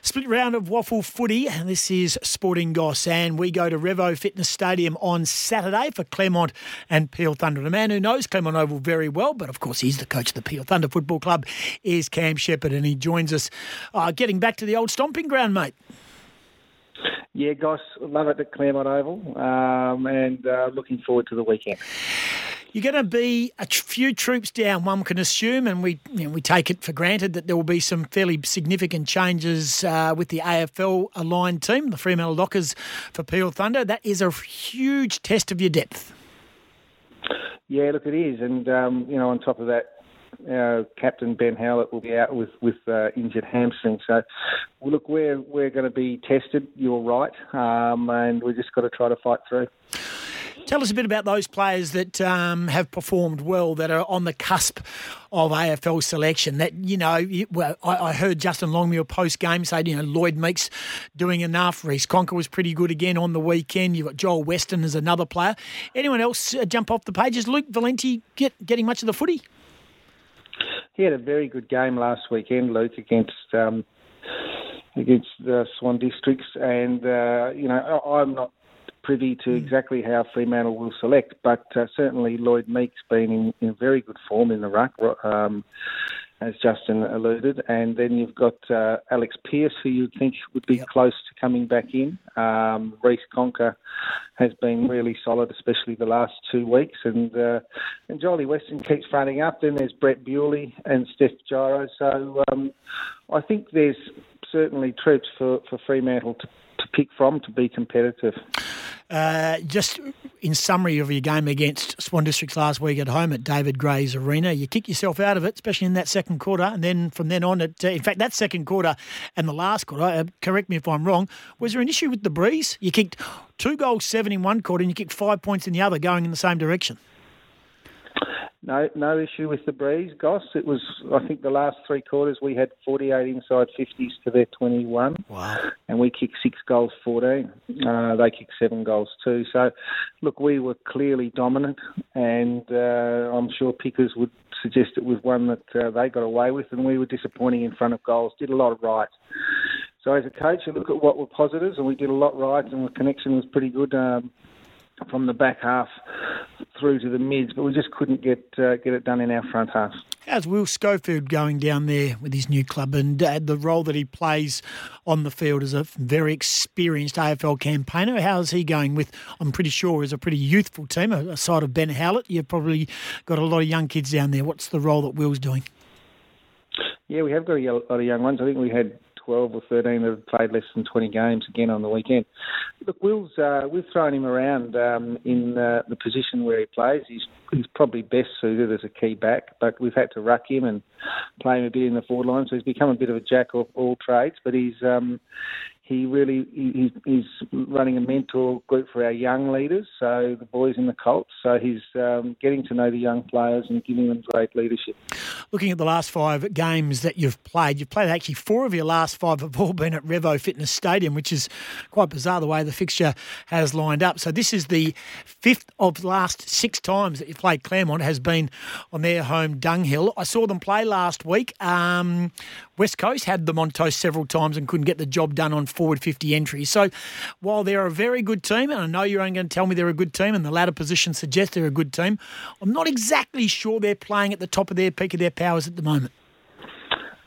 Split round of WAFL footy, and this is Sporting Goss, and we go to Revo Fitness Stadium on Saturday for Claremont and Peel Thunder. A man who knows Claremont Oval very well, but of course he's the coach of the Peel Thunder Football Club, is Cam Shepherd, and he joins us uh, getting back to the old stomping ground, mate. Yeah, Goss, love it at Claremont Oval, um, and uh, looking forward to the weekend. You're going to be a few troops down, one can assume, and we you know, we take it for granted that there will be some fairly significant changes uh, with the AFL aligned team, the Fremantle Dockers for Peel Thunder. That is a huge test of your depth. Yeah, look, it is, and um, you know, on top of that, uh, Captain Ben Howlett will be out with with uh, injured hamstring. So, well, look, we're we're going to be tested. You're right, um, and we've just got to try to fight through. Tell us a bit about those players that um, have performed well, that are on the cusp of AFL selection. That you know, well, I, I heard Justin Longmuir post game say, you know, Lloyd Meek's doing enough. Reece Conca was pretty good again on the weekend. You've got Joel Western as another player. Anyone else uh, jump off the pages? Luke Valente get getting much of the footy? He had a very good game last weekend, Luke, against. Um, against the Swan Districts, and uh, you know I'm not privy to mm. exactly how Fremantle will select, but uh, certainly Lloyd Meek's been in, in, very good form in the ruck, um, as Justin alluded, and then you've got uh, Alex Pearce, who you'd think would be yep. close to coming back in. Um, Reece Conca has been really solid, especially the last two weeks, and uh, and Joely Western keeps fronting up. Then there's Brett Bewley and Steph Giro, so um, I think there's certainly troops for, for Fremantle to, to pick from to be competitive. Uh, just in summary of your game against Swan Districts last week at home at David Gray's Arena, you kick yourself out of it, especially in that second quarter, and then from then on, it, uh, in fact, that second quarter and the last quarter, uh, correct me if I'm wrong, was there an issue with the breeze? You kicked two goals, seven in one quarter, and you kicked five points in the other, going in the same direction. No, no issue with the breeze, Goss. It was, I think, the last three quarters we had 48 inside 50s to their 21. Wow. And we kicked six goals, 14. Uh, they kicked seven goals too. So, look, we were clearly dominant, and uh, I'm sure Pickers would suggest it was one that uh, they got away with, and we were disappointing in front of goals. Did a lot of right. So, as a coach, you look at what were positives, and we did a lot right, and the connection was pretty good. Um, from the back half through to the mids, but we just couldn't get uh, get it done in our front half. How's Will Schofield going down there with his new club and uh, the role that he plays on the field as a very experienced AFL campaigner? How's he going with, I'm pretty sure, is a pretty youthful team, aside of Ben Howlett? You've probably got a lot of young kids down there. What's the role that Will's doing? Yeah, we have got a lot of young ones. I think we had 12 or 13 that have played less than 20 games again on the weekend. Look, Will's uh, we've thrown him around um, in uh, the position where he plays. He's he's probably best suited as a key back, but we've had to ruck him and play him a bit in the forward line. So he's become a bit of a jack of all trades. But he's um, he really he, he's running a mentor group for our young leaders, so the boys in the Colts. So he's um, getting to know the young players and giving them great leadership. Looking at the last five games that you've played, you've played actually four of your last five have all been at Revo Fitness Stadium, which is quite bizarre the way the fixture has lined up. So this is the fifth of the last six times that you've played Claremont has been on their home dunghill. I saw them play last week. Um, West Coast had them on toast several times and couldn't get the job done on forward 50 entries. So while they're a very good team, and I know you're only going to tell me they're a good team, and the ladder position suggests they're a good team, I'm not exactly sure they're playing at the top of their peak of their powers at the moment.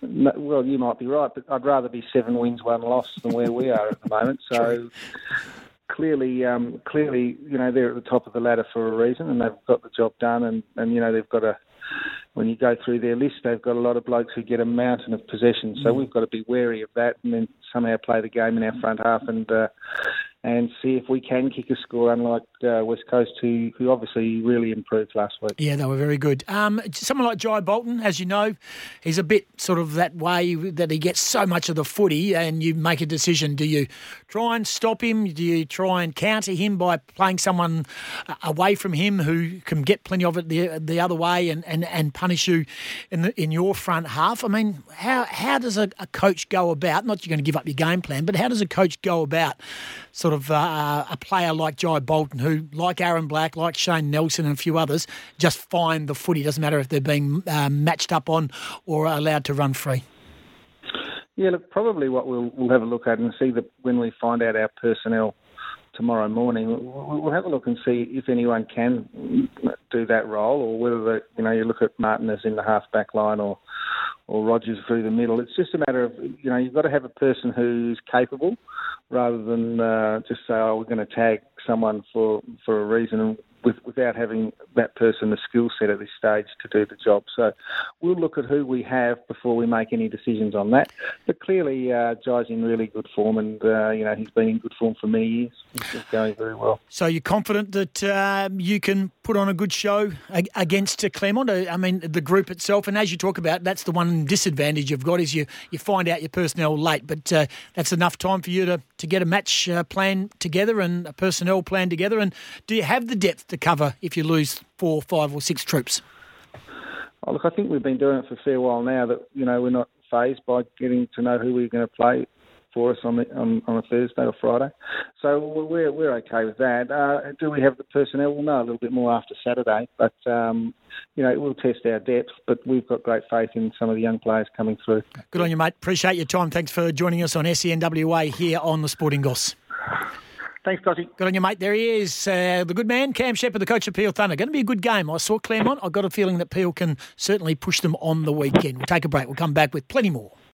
No, well, you might be right, but I'd rather be seven wins, one loss than where we are at the moment. So clearly, um, clearly, you know, they're at the top of the ladder for a reason, and they've got the job done, and, and you know, they've got a when you go through their list, they've got a lot of blokes who get a mountain of possession. So mm. we've got to be wary of that, and then somehow play the game in our front half and uh, and see if we can kick a score, unlike uh, West Coast, who, who obviously really improved last week. Yeah, they were very good. Um, someone like Jai Bolton, as you know, he's a bit sort of that way that he gets so much of the footy, and you make a decision. Do you try and stop him? Do you try and counter him by playing someone uh, away from him who can get plenty of it the, the other way and, and, and punish you in, the, in your front half? I mean, how, how does a, a coach go about, not you're going to give up your game plan, but how does a coach go about sort sort of uh, a player like Jai Bolton, who, like Aaron Black, like Shane Nelson, and a few others, just find the footy. Doesn't matter if they're being uh, matched up on or allowed to run free. Yeah, look, probably what we'll we'll have a look at and see that when we find out our personnel tomorrow morning, we'll have a look and see if anyone can do that role, or whether the, you know you look at Martinez in the half back line or or Rogers through the middle. It's just a matter of you know you've got to have a person who's capable, rather than uh, just say oh we're going to tag someone for for a reason with, without having that person the skill set at this stage to do the job. So we'll look at who we have before we make any decisions on that. But clearly, uh, Jai's in really good form, and uh, you know he's been in good form for many years. He's going very well. So you're confident that um, you can put on a good show against Claremont? I mean, the group itself, and as you talk about, that's the one disadvantage you've got is you you find out your personnel late, but uh, that's enough time for you to to get a match uh, plan together and a personnel plan together. And do you have the depth to cover if you lose four, five, or six troops? Oh, look, I think we've been doing it for a fair while now. That you know we're not phased by getting to know who we're going to play for us on, the, on, on a Thursday or Friday. So we're we're okay with that. Uh, do we have the personnel? We'll know a little bit more after Saturday, but um, you know it will test our depth. But we've got great faith in some of the young players coming through. Good on you, mate. Appreciate your time. Thanks for joining us on SENWA here on the Sporting Goss. Thanks, Dodgy. Good on you, mate. There he is, uh, the good man, Cam Shepherd, the coach of Peel Thunder. Going to be a good game. I saw Claremont. I've got a feeling that Peel can certainly push them on the weekend. We'll take a break. We'll come back with plenty more.